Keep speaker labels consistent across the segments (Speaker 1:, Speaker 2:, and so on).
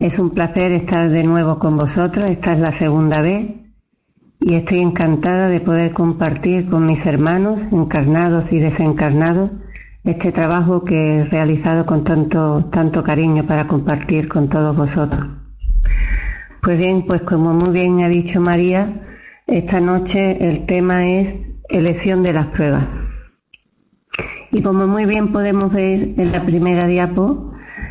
Speaker 1: Es un placer estar de nuevo con vosotros, esta es la segunda vez y estoy encantada de poder compartir con mis hermanos, encarnados y desencarnados, este trabajo que he realizado con tanto, tanto cariño para compartir con todos vosotros. Pues bien, pues como muy bien ha dicho María, esta noche el tema es elección de las pruebas. Y como muy bien podemos ver en la primera diapo,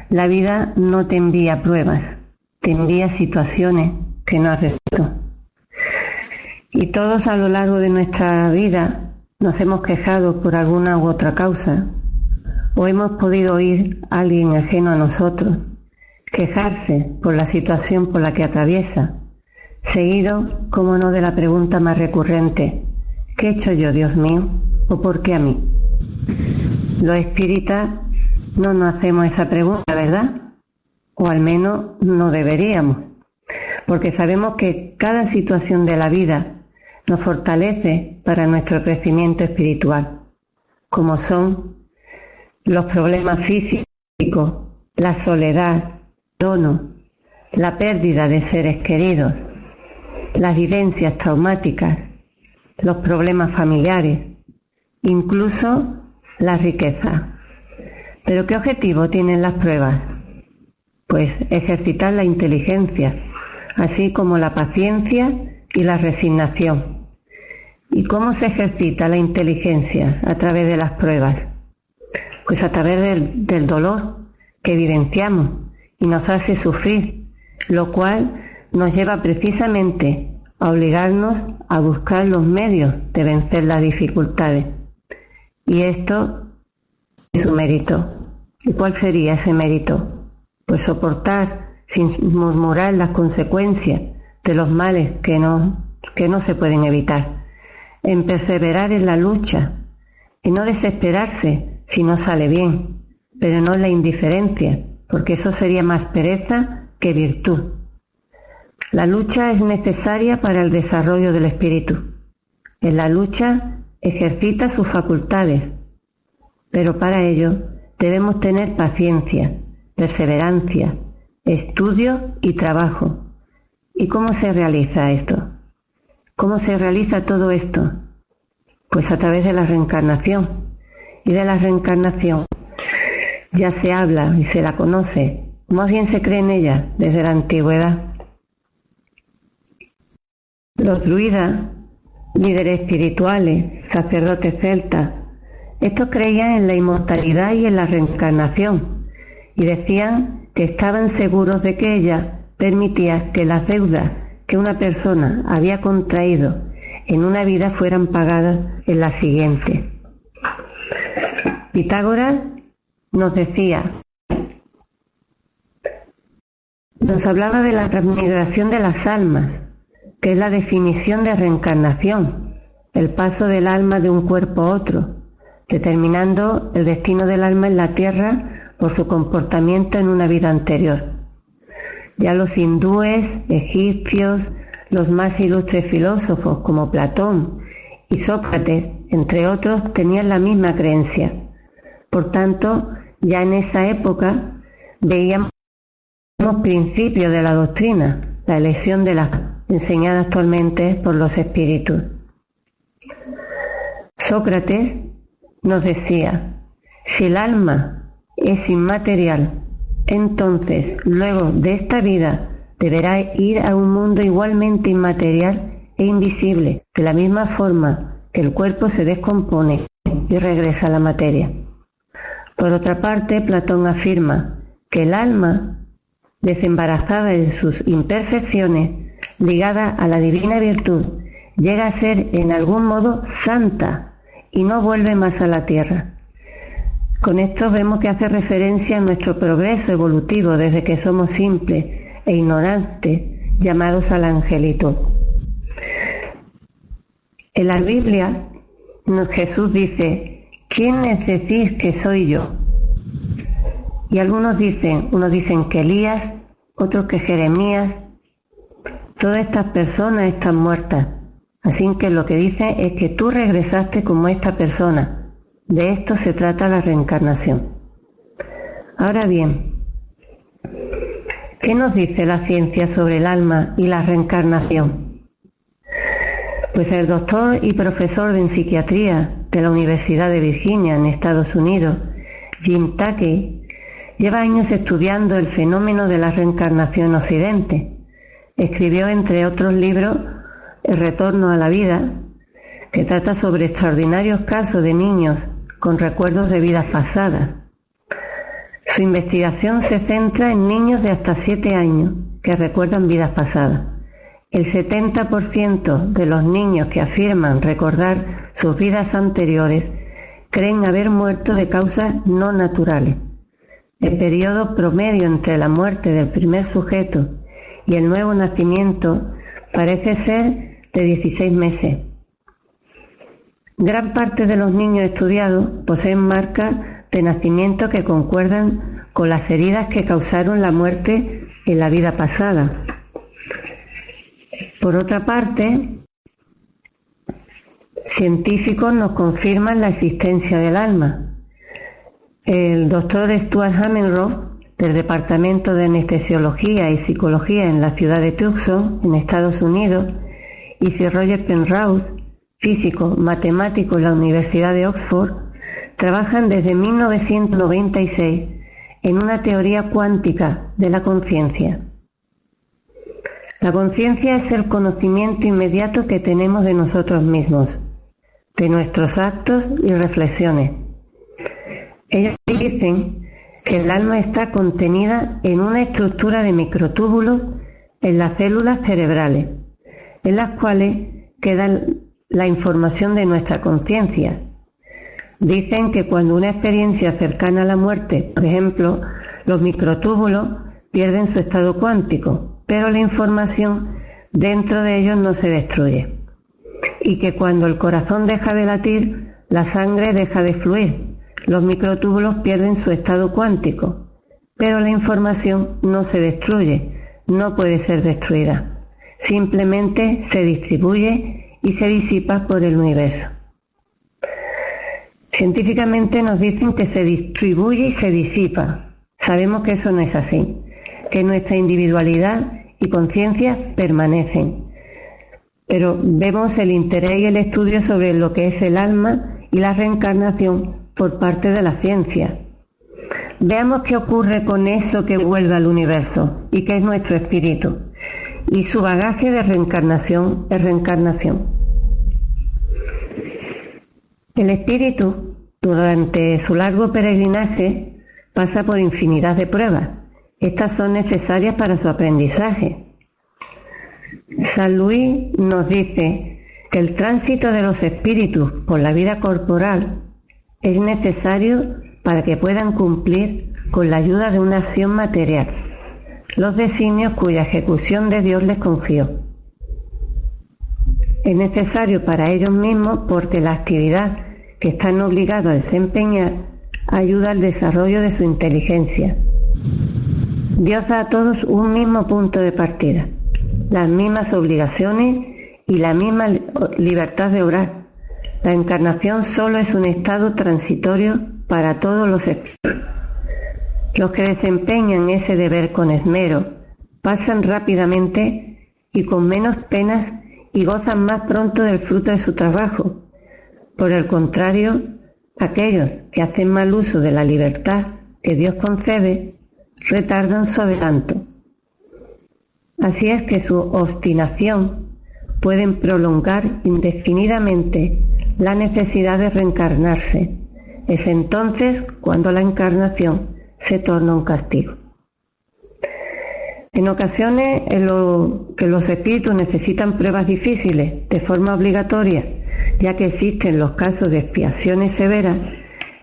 Speaker 1: la vida no te envía pruebas, te envía situaciones que no has. Y todos a lo largo de nuestra vida nos hemos quejado por alguna u otra causa, o hemos podido oír a alguien ajeno a nosotros quejarse por la situación por la que atraviesa, seguido, como no, de la pregunta más recurrente, ¿qué he hecho yo, Dios mío? ¿O por qué a mí? Los espíritas no nos hacemos esa pregunta, ¿verdad? O al menos no deberíamos, porque sabemos que cada situación de la vida nos fortalece para nuestro crecimiento espiritual, como son los problemas físicos, la soledad, dono, la pérdida de seres queridos, las vivencias traumáticas, los problemas familiares, incluso la riqueza. Pero ¿qué objetivo tienen las pruebas? Pues ejercitar la inteligencia, así como la paciencia y la resignación. ¿Y cómo se ejercita la inteligencia a través de las pruebas? Pues a través del, dolor que vivenciamos y nos hace sufrir, lo cual nos lleva precisamente a obligarnos a buscar los medios de vencer las dificultades. Y esto es su mérito. ¿Y cuál sería ese mérito? Pues soportar sin murmurar las consecuencias de los males que no, que no se pueden evitar, en perseverar en la lucha, en no desesperarse si no sale bien, pero no en la indiferencia, porque eso sería más pereza que virtud. La lucha es necesaria para el desarrollo del espíritu. En la lucha ejercita sus facultades, pero para ello debemos tener paciencia, perseverancia, estudio y trabajo. ¿Y cómo se realiza esto? ¿Cómo se realiza todo esto? Pues a través de la reencarnación. Y de la reencarnación ya se habla y se la conoce, más bien se cree en ella desde la antigüedad. Los druidas, líderes espirituales, sacerdotes celtas, estos creían en la inmortalidad y en la reencarnación y decían que estaban seguros de que ella permitía que las deudas que una persona había contraído en una vida fueran pagadas en la siguiente. Pitágoras nos decía, nos hablaba de la transmigración de las almas, que es la definición de reencarnación, el paso del alma de un cuerpo a otro, determinando el destino del alma en la tierra por su comportamiento en una vida anterior. Ya los hindúes, egipcios, los más ilustres filósofos como Platón y Sócrates, entre otros, tenían la misma creencia. Por tanto, ya en esa época veíamos principios de la doctrina, la elección de la enseñada actualmente por los espíritus. Sócrates nos decía, si el alma es inmaterial, entonces luego de esta vida deberá ir a un mundo igualmente inmaterial e invisible, de la misma forma que el cuerpo se descompone y regresa a la materia. Por otra parte, Platón afirma que el alma, desembarazada de sus imperfecciones, ligada a la divina virtud, llega a ser en algún modo santa y no vuelve más a la tierra. Con esto vemos que hace referencia a nuestro progreso evolutivo desde que somos simples e ignorantes, llamados al angelito. En la Biblia Jesús dice, ¿quién decís que soy yo? Y algunos dicen, unos dicen que Elías, otros que Jeremías, todas estas personas están muertas. Así que lo que dice es que tú regresaste como esta persona. De esto se trata la reencarnación. Ahora bien, ¿qué nos dice la ciencia sobre el alma y la reencarnación? Pues el doctor y profesor en psiquiatría de la Universidad de Virginia en Estados Unidos, Jim Takey, lleva años estudiando el fenómeno de la reencarnación occidente. Escribió, entre otros libros, El retorno a la vida, que trata sobre extraordinarios casos de niños con recuerdos de vidas pasadas. Su investigación se centra en niños de hasta 7 años que recuerdan vidas pasadas. El 70% de los niños que afirman recordar sus vidas anteriores creen haber muerto de causas no naturales. El periodo promedio entre la muerte del primer sujeto y el nuevo nacimiento parece ser de 16 meses. Gran parte de los niños estudiados poseen marcas de nacimiento que concuerdan con las heridas que causaron la muerte en la vida pasada. Por otra parte, científicos nos confirman la existencia del alma. El doctor Stuart Hamenroth, del Departamento de Anestesiología y Psicología en la ciudad de Tucson, en Estados Unidos, y Sir Roger Penrose, físico matemático en la Universidad de Oxford, trabajan desde 1996 en una teoría cuántica de la conciencia. La conciencia es el conocimiento inmediato que tenemos de nosotros mismos, de nuestros actos y reflexiones. Ellos dicen que el alma está contenida en una estructura de microtúbulos en las células cerebrales, en las cuales queda la información de nuestra conciencia. Dicen que cuando una experiencia cercana a la muerte, por ejemplo, los microtúbulos pierden su estado cuántico pero la información dentro de ellos no se destruye. Y que cuando el corazón deja de latir, la sangre deja de fluir, los microtúbulos pierden su estado cuántico, pero la información no se destruye, no puede ser destruida, simplemente se distribuye y se disipa por el universo. Científicamente nos dicen que se distribuye y se disipa. Sabemos que eso no es así, que nuestra individualidad y conciencia permanecen. Pero vemos el interés y el estudio sobre lo que es el alma y la reencarnación por parte de la ciencia. Veamos qué ocurre con eso que vuelve al universo y que es nuestro espíritu. Y su bagaje de reencarnación es reencarnación. El espíritu, durante su largo peregrinaje, pasa por infinidad de pruebas estas son necesarias para su aprendizaje. San Luis nos dice que el tránsito de los espíritus por la vida corporal es necesario para que puedan cumplir con la ayuda de una acción material los designios cuya ejecución de Dios les confió. Es necesario para ellos mismos porque la actividad que están obligados a desempeñar ayuda al desarrollo de su inteligencia Dios da a todos un mismo punto de partida, las mismas obligaciones y la misma libertad de obrar. La encarnación solo es un estado transitorio para todos los espíritus. Los que desempeñan ese deber con esmero pasan rápidamente y con menos penas y gozan más pronto del fruto de su trabajo. Por el contrario, aquellos que hacen mal uso de la libertad que Dios concede retardan su adelanto. Así es que su obstinación pueden prolongar indefinidamente la necesidad de reencarnarse. Es entonces cuando la encarnación se torna un castigo. En ocasiones en lo que los espíritus necesitan pruebas difíciles de forma obligatoria, ya que existen los casos de expiaciones severas,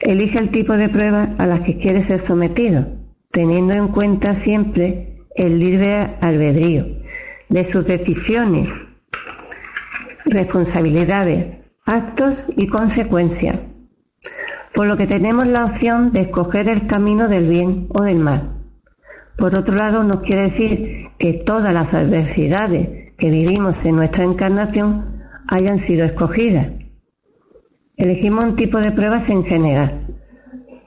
Speaker 1: elige el tipo de pruebas a las que quiere ser sometido, teniendo en cuenta siempre el libre albedrío de sus decisiones, responsabilidades, actos y consecuencias, por lo que tenemos la opción de escoger el camino del bien o del mal. Por otro lado, nos quiere decir que todas las adversidades que vivimos en nuestra encarnación hayan sido escogidas. Elegimos un tipo de pruebas en general.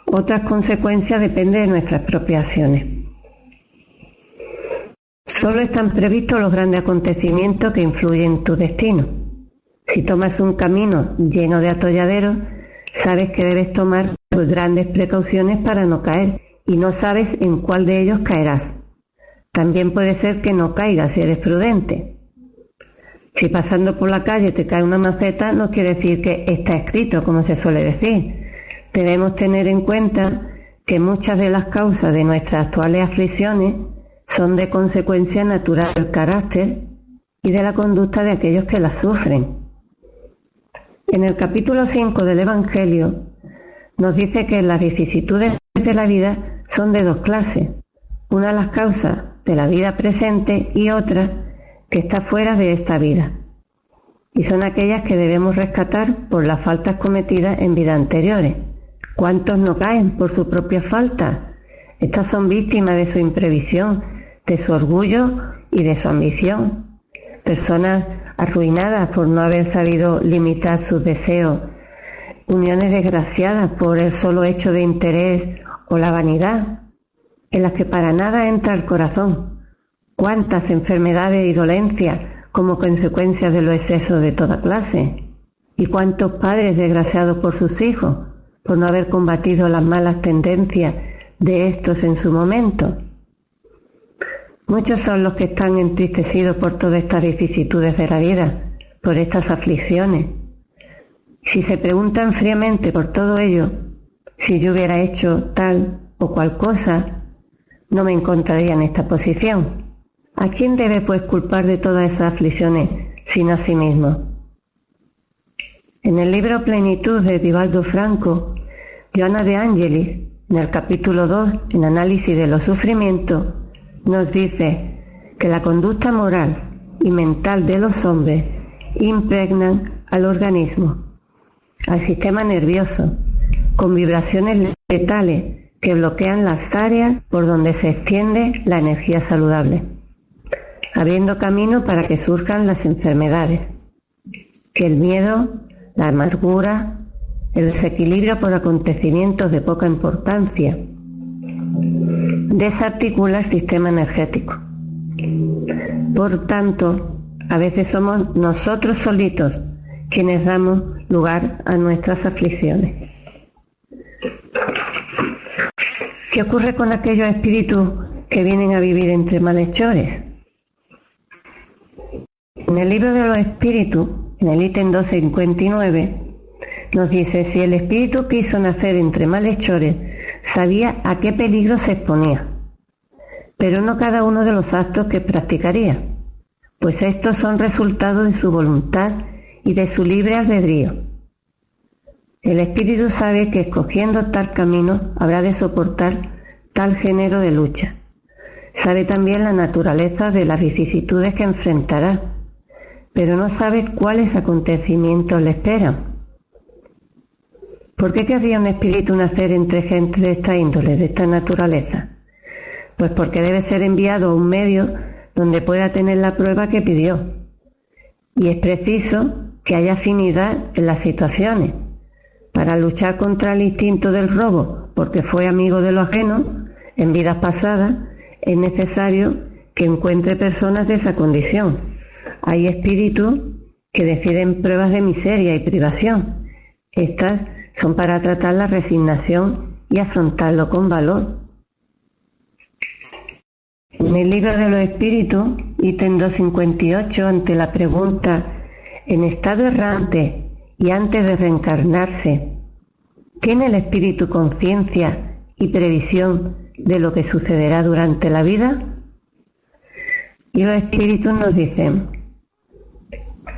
Speaker 1: Otras consecuencias dependen de nuestras propias acciones. Solo están previstos los grandes acontecimientos que influyen en tu destino. Si tomas un camino lleno de atolladeros, sabes que debes tomar grandes precauciones para no caer y no sabes en cuál de ellos caerás. También puede ser que no caigas si eres prudente. Si pasando por la calle te cae una maceta, no quiere decir que está escrito, como se suele decir. Debemos tener en cuenta que muchas de las causas de nuestras actuales aflicciones son de consecuencia natural del carácter y de la conducta de aquellos que las sufren. En el capítulo 5 del Evangelio nos dice que las vicisitudes de la vida son de dos clases. Una las causas de la vida presente y otra que está fuera de esta vida. Y son aquellas que debemos rescatar por las faltas cometidas en vidas anteriores. ¿Cuántos no caen por su propia falta? Estas son víctimas de su imprevisión, de su orgullo y de su ambición. Personas arruinadas por no haber sabido limitar sus deseos. Uniones desgraciadas por el solo hecho de interés o la vanidad, en las que para nada entra el corazón. Cuántas enfermedades y dolencias como consecuencia de los excesos de toda clase. Y cuántos padres desgraciados por sus hijos, por no haber combatido las malas tendencias de estos en su momento. Muchos son los que están entristecidos por todas estas vicisitudes de la vida, por estas aflicciones. Si se preguntan fríamente por todo ello, si yo hubiera hecho tal o cual cosa, no me encontraría en esta posición. ¿A quién debe pues culpar de todas esas aflicciones sino a sí mismo? En el libro Plenitud de Divaldo Franco, Joana de Angelis, en el capítulo 2, en análisis de los sufrimientos, nos dice que la conducta moral y mental de los hombres impregnan al organismo, al sistema nervioso, con vibraciones letales que bloquean las áreas por donde se extiende la energía saludable, abriendo camino para que surjan las enfermedades, que el miedo, la amargura, el desequilibrio por acontecimientos de poca importancia, desarticula el sistema energético. Por tanto, a veces somos nosotros solitos quienes damos lugar a nuestras aflicciones. ¿Qué ocurre con aquellos espíritus que vienen a vivir entre malhechores? En el libro de los espíritus, en el ítem 259, nos dice, si el espíritu quiso nacer entre malhechores, sabía a qué peligro se exponía, pero no cada uno de los actos que practicaría, pues estos son resultado de su voluntad y de su libre albedrío. El espíritu sabe que escogiendo tal camino habrá de soportar tal género de lucha. Sabe también la naturaleza de las vicisitudes que enfrentará, pero no sabe cuáles acontecimientos le esperan. ¿Por qué querría un espíritu nacer entre gente de esta índole, de esta naturaleza? Pues porque debe ser enviado a un medio donde pueda tener la prueba que pidió. Y es preciso que haya afinidad en las situaciones para luchar contra el instinto del robo, porque fue amigo de lo ajeno en vidas pasadas, es necesario que encuentre personas de esa condición. Hay espíritus que deciden pruebas de miseria y privación. Estas son para tratar la resignación y afrontarlo con valor. En el libro de los espíritus, ítem 258, ante la pregunta, en estado errante y antes de reencarnarse, ¿tiene el espíritu conciencia y previsión de lo que sucederá durante la vida? Y los espíritus nos dicen,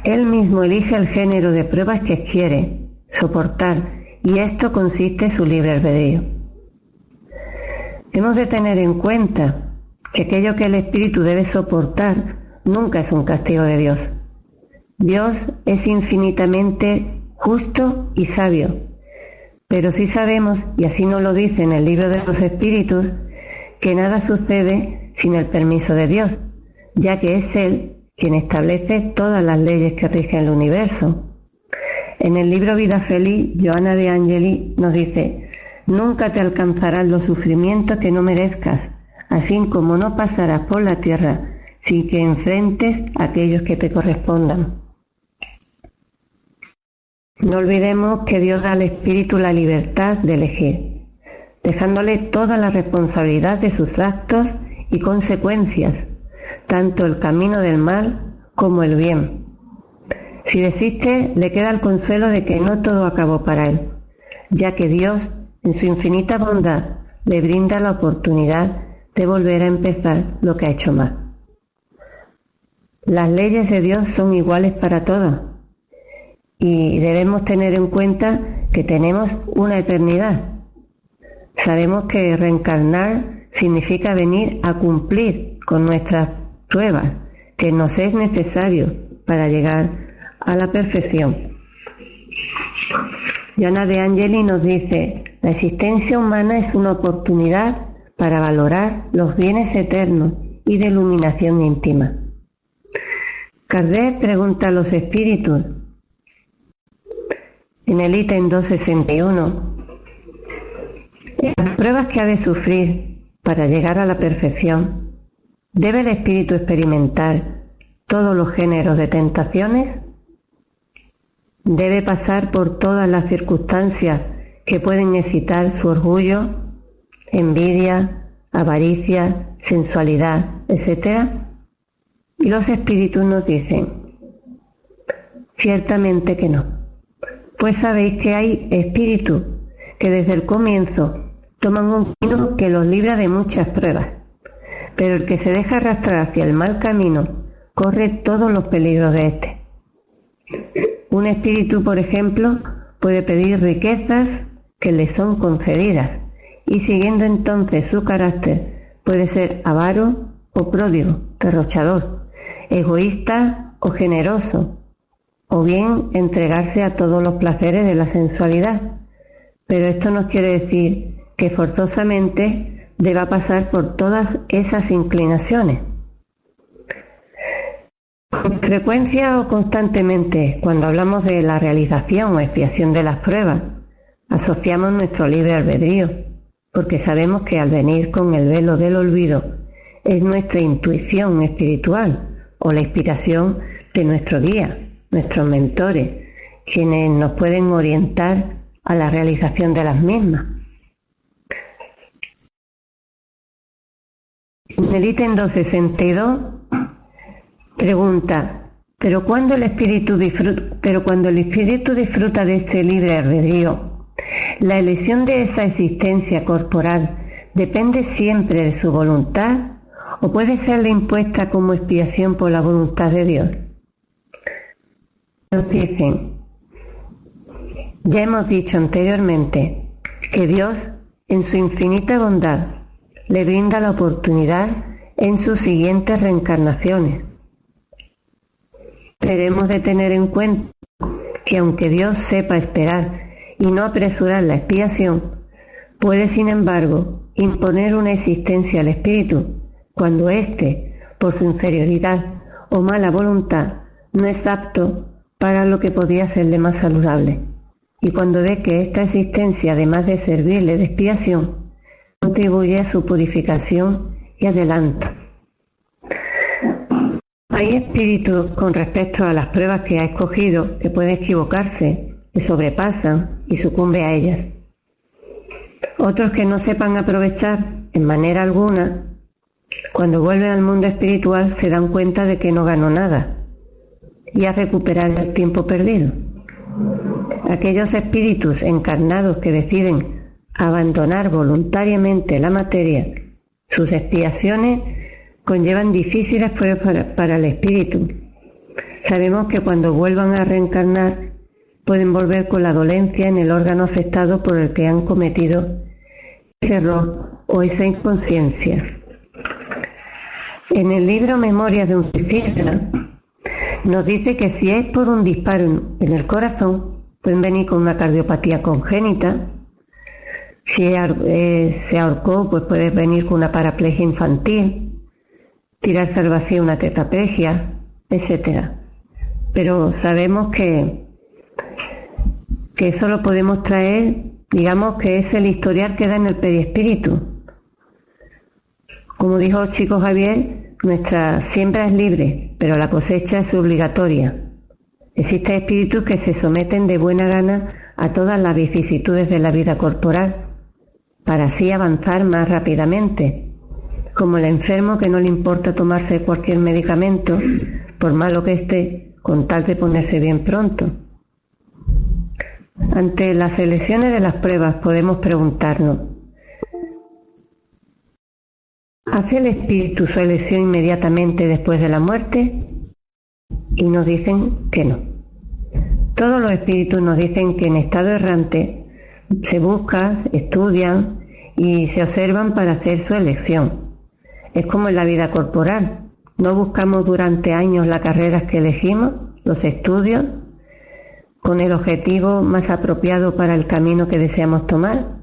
Speaker 1: él mismo elige el género de pruebas que quiere soportar y esto consiste en su libre albedrío. Hemos de tener en cuenta que aquello que el espíritu debe soportar nunca es un castigo de Dios. Dios es infinitamente justo y sabio, pero sí sabemos, y así nos lo dice en el libro de los espíritus, que nada sucede sin el permiso de Dios, ya que es Él quien establece todas las leyes que rigen el universo. En el libro Vida Feliz, Joana de Angeli nos dice, nunca te alcanzarán los sufrimientos que no merezcas, así como no pasarás por la tierra sin que enfrentes a aquellos que te correspondan. No olvidemos que Dios da al Espíritu la libertad de elegir, dejándole toda la responsabilidad de sus actos y consecuencias, tanto el camino del mal como el bien. Si desiste, le queda el consuelo de que no todo acabó para él, ya que Dios, en su infinita bondad, le brinda la oportunidad de volver a empezar lo que ha hecho mal. Las leyes de Dios son iguales para todos y debemos tener en cuenta que tenemos una eternidad. Sabemos que reencarnar significa venir a cumplir con nuestras pruebas que nos es necesario para llegar a la perfección. Joana de Angeli nos dice, la existencia humana es una oportunidad para valorar los bienes eternos y de iluminación íntima. Kardec pregunta a los espíritus, en el ítem 261, las pruebas que ha de sufrir para llegar a la perfección ¿Debe el espíritu experimentar todos los géneros de tentaciones? ¿Debe pasar por todas las circunstancias que pueden excitar su orgullo, envidia, avaricia, sensualidad, etcétera? Y los espíritus nos dicen, ciertamente que no. Pues sabéis que hay espíritus que desde el comienzo toman un camino que los libra de muchas pruebas pero el que se deja arrastrar hacia el mal camino corre todos los peligros de éste. Un espíritu, por ejemplo, puede pedir riquezas que le son concedidas y siguiendo entonces su carácter puede ser avaro o pródigo, derrochador, egoísta o generoso, o bien entregarse a todos los placeres de la sensualidad. Pero esto no quiere decir que forzosamente deba pasar por todas esas inclinaciones. Con frecuencia o constantemente, cuando hablamos de la realización o expiación de las pruebas, asociamos nuestro libre albedrío, porque sabemos que al venir con el velo del olvido es nuestra intuición espiritual o la inspiración de nuestro guía, nuestros mentores, quienes nos pueden orientar a la realización de las mismas. En el ítem 262 pregunta, pero cuando el espíritu disfruta, de este libre albedrío, la elección de esa existencia corporal depende siempre de su voluntad o puede serle impuesta como expiación por la voluntad de Dios. Nos dicen, ya hemos dicho anteriormente que Dios, en su infinita bondad, le brinda la oportunidad en sus siguientes reencarnaciones. Debemos de tener en cuenta que aunque Dios sepa esperar y no apresurar la expiación, puede sin embargo imponer una existencia al espíritu cuando éste, por su inferioridad o mala voluntad, no es apto para lo que podría serle más saludable, y cuando ve que esta existencia, además de servirle de expiación, contribuye a su purificación y adelanto. Hay espíritus con respecto a las pruebas que ha escogido que pueden equivocarse, que sobrepasan y sucumbe a ellas. Otros que no sepan aprovechar en manera alguna, cuando vuelven al mundo espiritual se dan cuenta de que no ganó nada y a recuperar el tiempo perdido. Aquellos espíritus encarnados que deciden abandonar voluntariamente la materia, sus expiaciones conllevan difíciles pruebas para, el espíritu. Sabemos que cuando vuelvan a reencarnar pueden volver con la dolencia en el órgano afectado por el que han cometido ese error o esa inconsciencia. En el libro Memorias de un suicida nos dice que si es por un disparo en el corazón, pueden venir con una cardiopatía congénita. Si eh, se ahorcó, pues puede venir con una paraplegia infantil, tirarse al vacío una tetraplegia, etcétera. Pero sabemos que, que eso lo podemos traer, digamos que es el historial que da en el perispíritu. Como dijo Chico Javier, nuestra siembra es libre, pero la cosecha es obligatoria. Existen espíritus que se someten de buena gana a todas las vicisitudes de la vida corporal, para así avanzar más rápidamente, como el enfermo que no le importa tomarse cualquier medicamento, por malo que esté, con tal de ponerse bien pronto. Ante las elecciones de las pruebas podemos preguntarnos, ¿hace el espíritu su elección inmediatamente después de la muerte? Y nos dicen que no. Todos los espíritus nos dicen que en estado errante se busca, estudian y se observan para hacer su elección. Es como en la vida corporal. No buscamos durante años las carreras que elegimos, los estudios, con el objetivo más apropiado para el camino que deseamos tomar.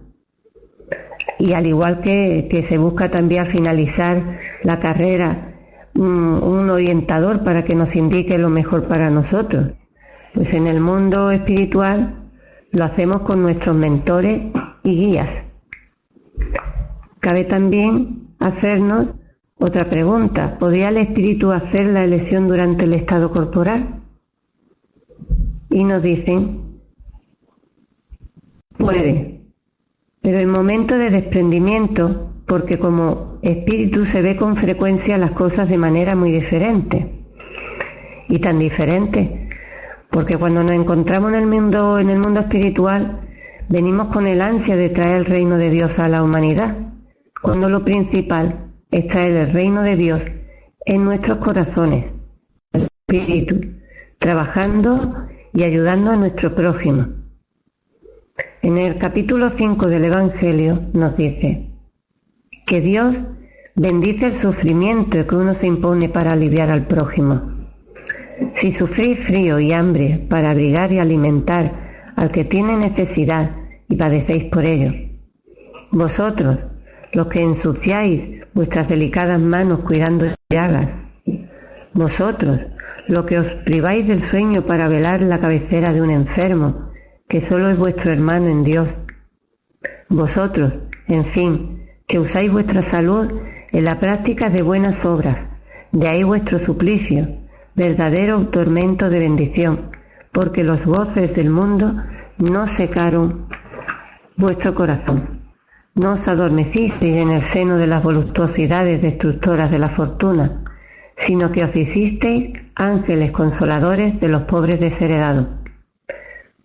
Speaker 1: Y al igual que, que se busca también al finalizar la carrera un orientador para que nos indique lo mejor para nosotros. Pues en el mundo espiritual lo hacemos con nuestros mentores y guías. Cabe también hacernos otra pregunta. ¿Podría el espíritu hacer la elección durante el estado corporal? Y nos dicen, puede, pero en momento de desprendimiento porque como espíritu se ve con frecuencia las cosas de manera muy diferente. Y tan diferente, porque cuando nos encontramos en el mundo, en el mundo espiritual, venimos con el ansia de traer el reino de Dios a la humanidad, cuando lo principal es traer el reino de Dios en nuestros corazones, el espíritu, trabajando y ayudando a nuestro prójimo. En el capítulo 5 del Evangelio nos dice, que Dios bendice el sufrimiento que uno se impone para aliviar al prójimo. Si sufrís frío y hambre para abrigar y alimentar al que tiene necesidad y padecéis por ello, vosotros, los que ensuciáis vuestras delicadas manos cuidando llagas, vosotros, los que os priváis del sueño para velar la cabecera de un enfermo, que solo es vuestro hermano en Dios, vosotros, en fin, que usáis vuestra salud en la práctica de buenas obras, de ahí vuestro suplicio, verdadero tormento de bendición, porque los goces del mundo no secaron vuestro corazón. No os adormecisteis en el seno de las voluptuosidades destructoras de la fortuna, sino que os hicisteis ángeles consoladores de los pobres desheredados.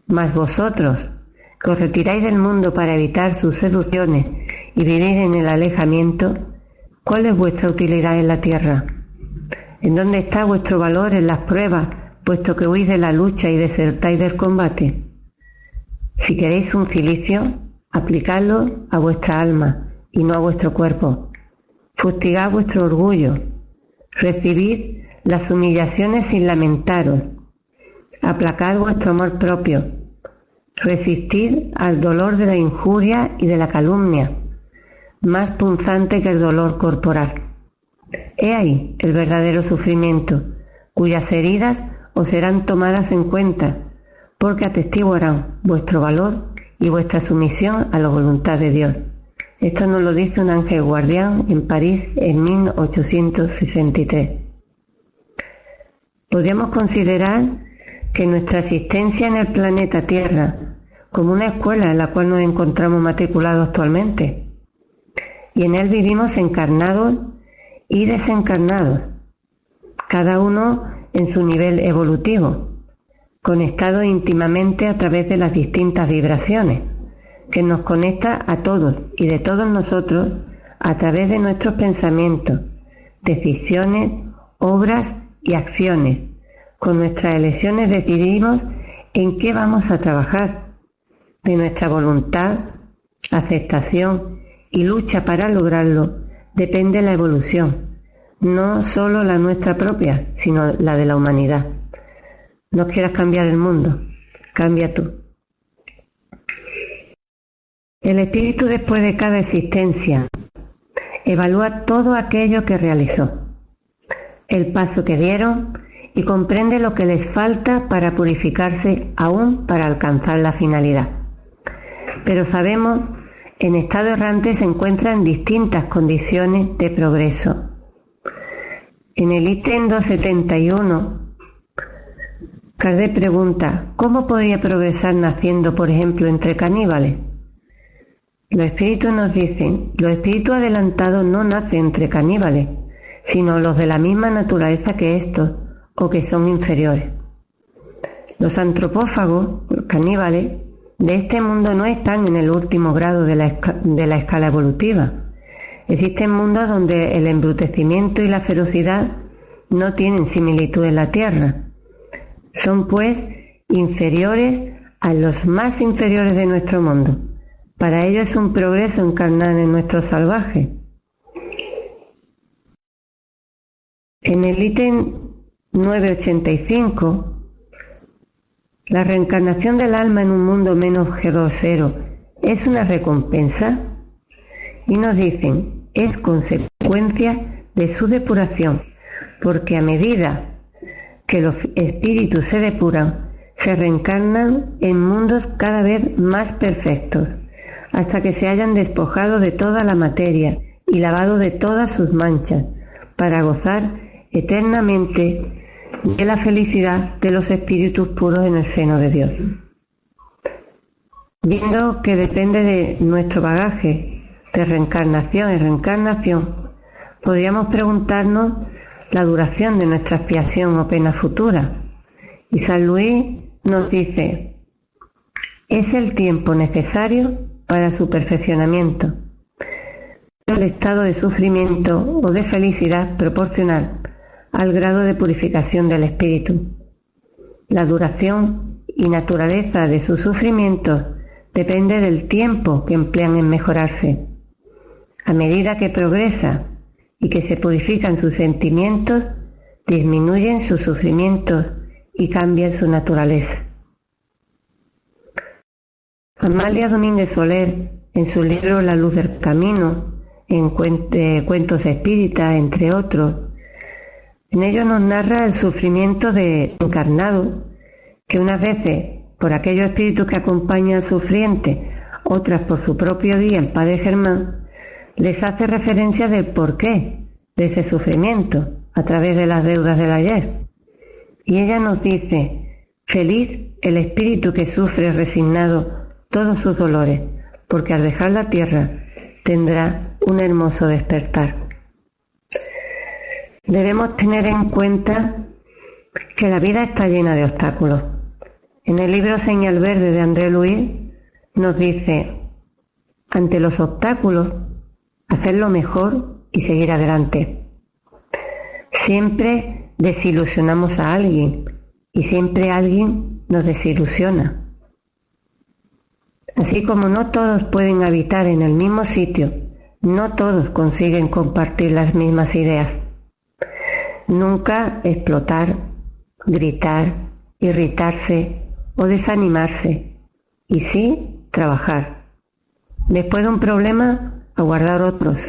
Speaker 1: Mas vosotros, que os retiráis del mundo para evitar sus seducciones y vivir en el alejamiento, ¿cuál es vuestra utilidad en la tierra? ¿En dónde está vuestro valor en las pruebas, puesto que huís de la lucha y desertáis del combate? Si queréis un cilicio, aplicadlo a vuestra alma y no a vuestro cuerpo. Fustigad vuestro orgullo. Recibid las humillaciones sin lamentaros. Aplacad vuestro amor propio. Resistid al dolor de la injuria y de la calumnia más punzante que el dolor corporal. He ahí el verdadero sufrimiento, cuyas heridas os serán tomadas en cuenta, porque atestiguarán vuestro valor y vuestra sumisión a la voluntad de Dios. Esto nos lo dice un ángel guardián en París en 1863. Podríamos considerar que nuestra existencia en el planeta Tierra como una escuela en la cual nos encontramos matriculados actualmente y en él vivimos encarnados y desencarnados, cada uno en su nivel evolutivo. Conectados íntimamente a través de las distintas vibraciones, que nos conecta a todos y de todos nosotros a través de nuestros pensamientos, decisiones, obras y acciones. Con nuestras elecciones decidimos en qué vamos a trabajar. De nuestra voluntad, aceptación y lucha para lograrlo depende la evolución, no solo la nuestra propia, sino la de la humanidad. No quieras cambiar el mundo, cambia tú. El espíritu después de cada existencia evalúa todo aquello que realizó, el paso que dieron y comprende lo que les falta para purificarse aún para alcanzar la finalidad. Pero sabemos, en estado errante se encuentran distintas condiciones de progreso. En el ítem 271 Kardec pregunta, ¿cómo podría progresar naciendo, por ejemplo, entre caníbales? Los espíritus nos dicen, los espíritus adelantados no nacen entre caníbales, sino los de la misma naturaleza que estos, o que son inferiores. Los antropófagos, los caníbales, de este mundo no están en el último grado de la, de la escala evolutiva. Existen mundos donde el embrutecimiento y la ferocidad no tienen similitud en la Tierra, son pues inferiores a los más inferiores de nuestro mundo. Para ellos es un progreso encarnar en nuestro salvaje. En el ítem 985, la reencarnación del alma en un mundo menos grosero es una recompensa y nos dicen es consecuencia de su depuración, porque a medida que los espíritus se depuran, se reencarnan en mundos cada vez más perfectos, hasta que se hayan despojado de toda la materia y lavado de todas sus manchas, para gozar eternamente de la felicidad de los espíritus puros en el seno de Dios. Viendo que depende de nuestro bagaje de reencarnación y reencarnación, podríamos preguntarnos la duración de nuestra expiación o pena futura. Y San Luis nos dice, es el tiempo necesario para su perfeccionamiento, el estado de sufrimiento o de felicidad proporcional al grado de purificación del espíritu. La duración y naturaleza de sus sufrimientos depende del tiempo que emplean en mejorarse. A medida que progresa y que se purifican sus sentimientos, disminuyen sus sufrimientos y cambian su naturaleza. Amalia Domínguez Soler, en su libro La luz del camino, en cuentos espíritas, entre otros, en ello nos narra el sufrimiento de encarnado, que unas veces por aquellos espíritus que acompañan al sufriente, otras por su propio día, el Padre Germán, les hace referencia del porqué de ese sufrimiento a través de las deudas del ayer. Y ella nos dice, feliz el espíritu que sufre resignado todos sus dolores, porque al dejar la tierra tendrá un hermoso despertar. Debemos tener en cuenta que la vida está llena de obstáculos. En el libro Señal Verde de André Luis nos dice, ante los obstáculos hacerlo mejor y seguir adelante. Siempre desilusionamos a alguien y siempre alguien nos desilusiona. Así como no todos pueden habitar en el mismo sitio, no todos consiguen compartir las mismas ideas. Nunca explotar, gritar, irritarse o desanimarse, y sí trabajar. Después de un problema, aguardar otros.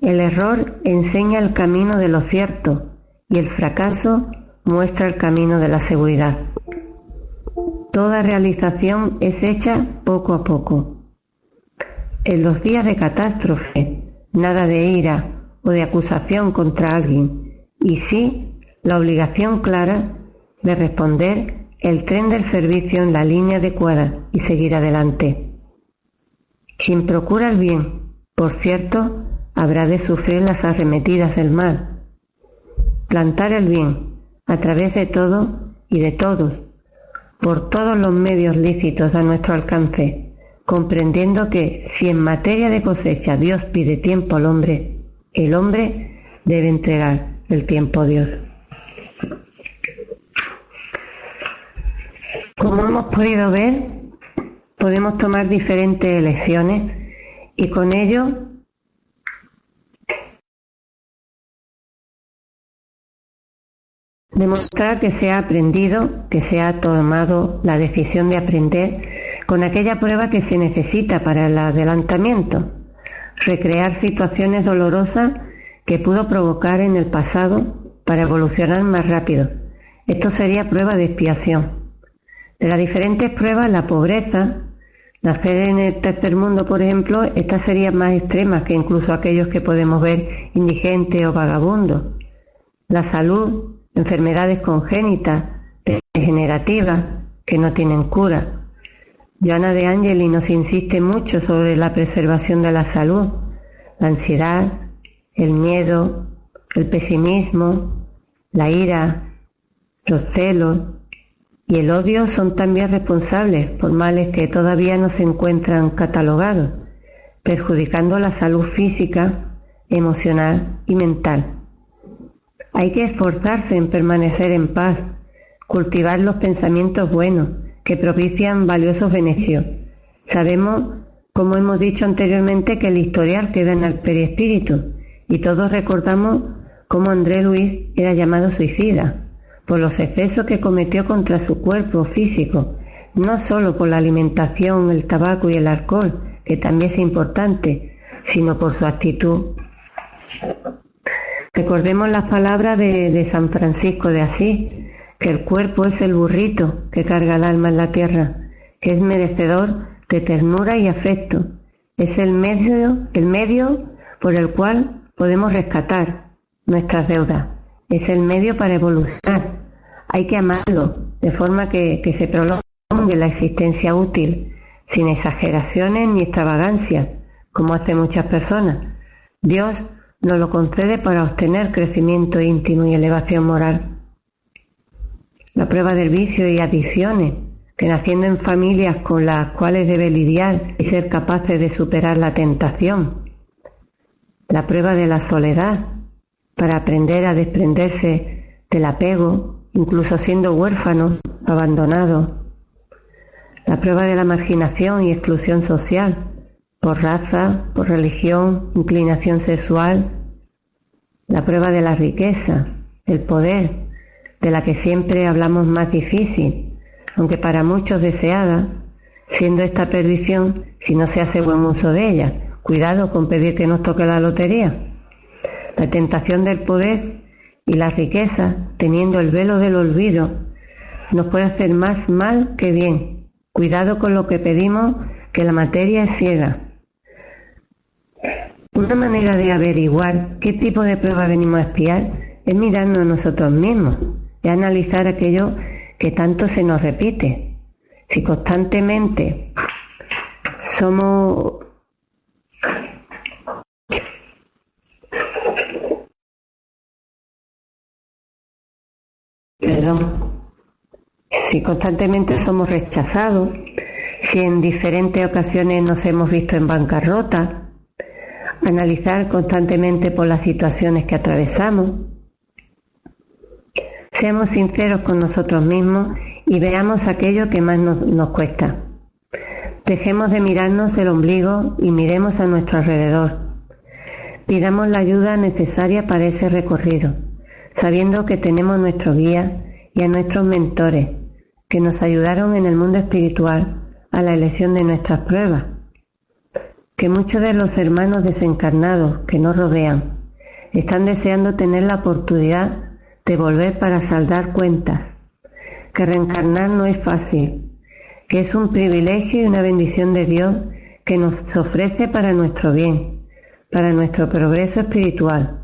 Speaker 1: El error enseña el camino de lo cierto y el fracaso muestra el camino de la seguridad. Toda realización es hecha poco a poco. En los días de catástrofe, nada de ira o de acusación contra alguien, y sí la obligación clara de responder el tren del servicio en la línea adecuada y seguir adelante. Quien procura el bien, por cierto, habrá de sufrir las arremetidas del mal. Plantar el bien a través de todo y de todos por todos los medios lícitos a nuestro alcance, comprendiendo que si en materia de cosecha Dios pide tiempo al hombre, el hombre debe entregar el tiempo a Dios. Como hemos podido ver, podemos tomar diferentes elecciones y con ello demostrar que se ha aprendido, que se ha tomado la decisión de aprender con aquella prueba que se necesita para el adelantamiento, recrear situaciones dolorosas que pudo provocar en el pasado para evolucionar más rápido. Esto sería prueba de expiación. De las diferentes pruebas, la pobreza, nacer en el tercer mundo, por ejemplo, esta sería más extrema que incluso aquellos que podemos ver indigentes o vagabundos. La salud, enfermedades congénitas, degenerativas, que no tienen cura. Joana de Angeli nos insiste mucho sobre la preservación de la salud, la ansiedad, el miedo, el pesimismo, la ira, los celos y el odio son también responsables por males que todavía no se encuentran catalogados, perjudicando la salud física, emocional y mental. Hay que esforzarse en permanecer en paz, cultivar los pensamientos buenos que propician valiosos beneficios. Sabemos, como hemos dicho anteriormente, que el historial queda en el perispíritu y todos recordamos cómo André Luis era llamado suicida por los excesos que cometió contra su cuerpo físico, no solo por la alimentación, el tabaco y el alcohol, que también es importante, sino por su actitud. Recordemos las palabras de, San Francisco de Asís, que el cuerpo es el burrito que carga el alma en la tierra, que es merecedor de ternura y afecto. Es el medio, el medio por el cual podemos rescatar nuestras deudas. Es el medio para evolucionar. Hay que amarlo de forma que, que se prolongue la existencia útil, sin exageraciones ni extravagancias, como hacen muchas personas. Dios nos lo concede para obtener crecimiento íntimo y elevación moral. La prueba del vicio y adicciones, que naciendo en familias con las cuales debe lidiar y ser capaces de superar la tentación. La prueba de la soledad, para aprender a desprenderse del apego, incluso siendo huérfano, abandonado. La prueba de la marginación y exclusión social, por raza, por religión, inclinación sexual, la prueba de la riqueza, el poder, de la que siempre hablamos más difícil, aunque para muchos deseada, siendo esta perdición si no se hace buen uso de ella. Cuidado con pedir que nos toque la lotería. La tentación del poder y la riqueza, teniendo el velo del olvido, nos puede hacer más mal que bien. Cuidado con lo que pedimos, que la materia es ciega. Una manera de averiguar qué tipo de prueba venimos a espiar es mirarnos a nosotros mismos y analizar aquello que tanto se nos repite. Si constantemente somos Perdón. Si constantemente somos rechazados, si en diferentes ocasiones nos hemos visto en bancarrota, analizar constantemente por las situaciones que atravesamos. Seamos sinceros con nosotros mismos y veamos aquello que más nos, nos cuesta. Dejemos de mirarnos el ombligo y miremos a nuestro alrededor. Pidamos la ayuda necesaria para ese recorrido, sabiendo que tenemos nuestro guía y a nuestros mentores que nos ayudaron en el mundo espiritual a la elección de nuestras pruebas que muchos de los hermanos desencarnados que nos rodean están deseando tener la oportunidad de volver para saldar cuentas, que reencarnar no es fácil, que es un privilegio y una bendición de Dios que nos ofrece para nuestro bien, para nuestro progreso espiritual,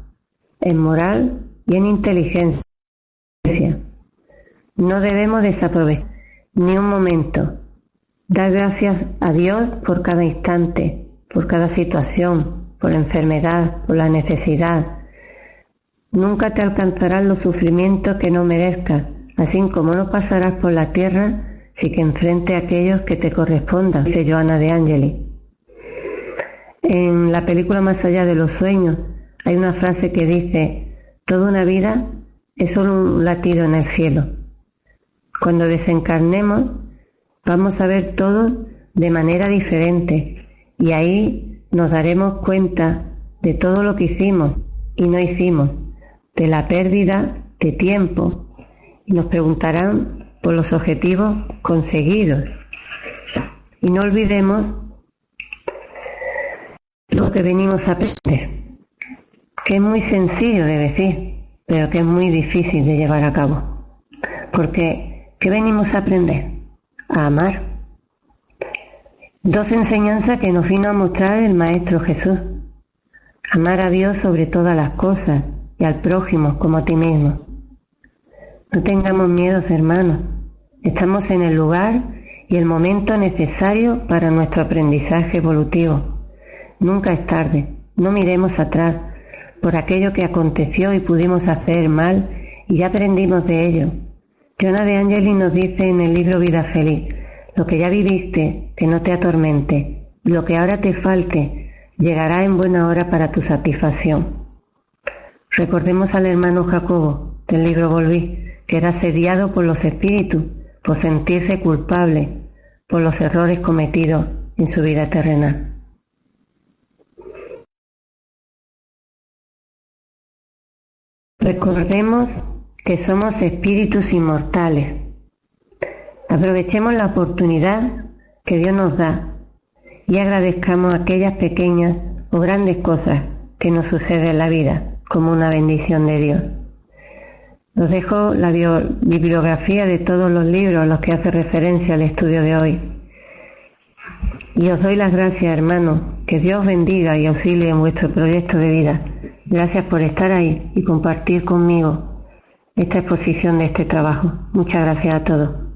Speaker 1: en moral y en inteligencia. No debemos desaprovechar ni un momento. Dar gracias a Dios por cada instante, por cada situación, por la enfermedad, por la necesidad. Nunca te alcanzarán los sufrimientos que no merezcas, así como no pasarás por la tierra sí que enfrente a aquellos que te correspondan, dice Joana de Angeli. En la película Más allá de los sueños hay una frase que dice, toda una vida es solo un latido en el cielo. Cuando desencarnemos, vamos a ver todo de manera diferente y ahí nos daremos cuenta de todo lo que hicimos y no hicimos, de la pérdida de tiempo y nos preguntarán por los objetivos conseguidos. Y no olvidemos lo que venimos a aprender, que es muy sencillo de decir, pero que es muy difícil de llevar a cabo. Porque, ¿qué venimos a aprender? A amar. Dos enseñanzas que nos vino a mostrar el Maestro Jesús. Amar a Dios sobre todas las cosas y al prójimo como a ti mismo. No tengamos miedo, hermanos. Estamos en el lugar y el momento necesario para nuestro aprendizaje evolutivo. Nunca es tarde. No miremos atrás por aquello que aconteció y pudimos hacer mal y ya aprendimos de ello. Jonah de Angeli nos dice en el libro Vida Feliz, lo que ya viviste, que no te atormente, lo que ahora te falte, llegará en buena hora para tu satisfacción. Recordemos al hermano Jacobo del libro Volví, que era asediado por los espíritus, por sentirse culpable por los errores cometidos en su vida terrenal. Recordemos que somos espíritus inmortales. Aprovechemos la oportunidad que Dios nos da y agradezcamos aquellas pequeñas o grandes cosas que nos suceden en la vida como una bendición de Dios. Os dejo la bibliografía de todos los libros a los que hace referencia al estudio de hoy. Y os doy las gracias, hermanos. Que Dios bendiga y auxilie en vuestro proyecto de vida. Gracias por estar ahí y compartir conmigo esta exposición de este trabajo. Muchas gracias a todos.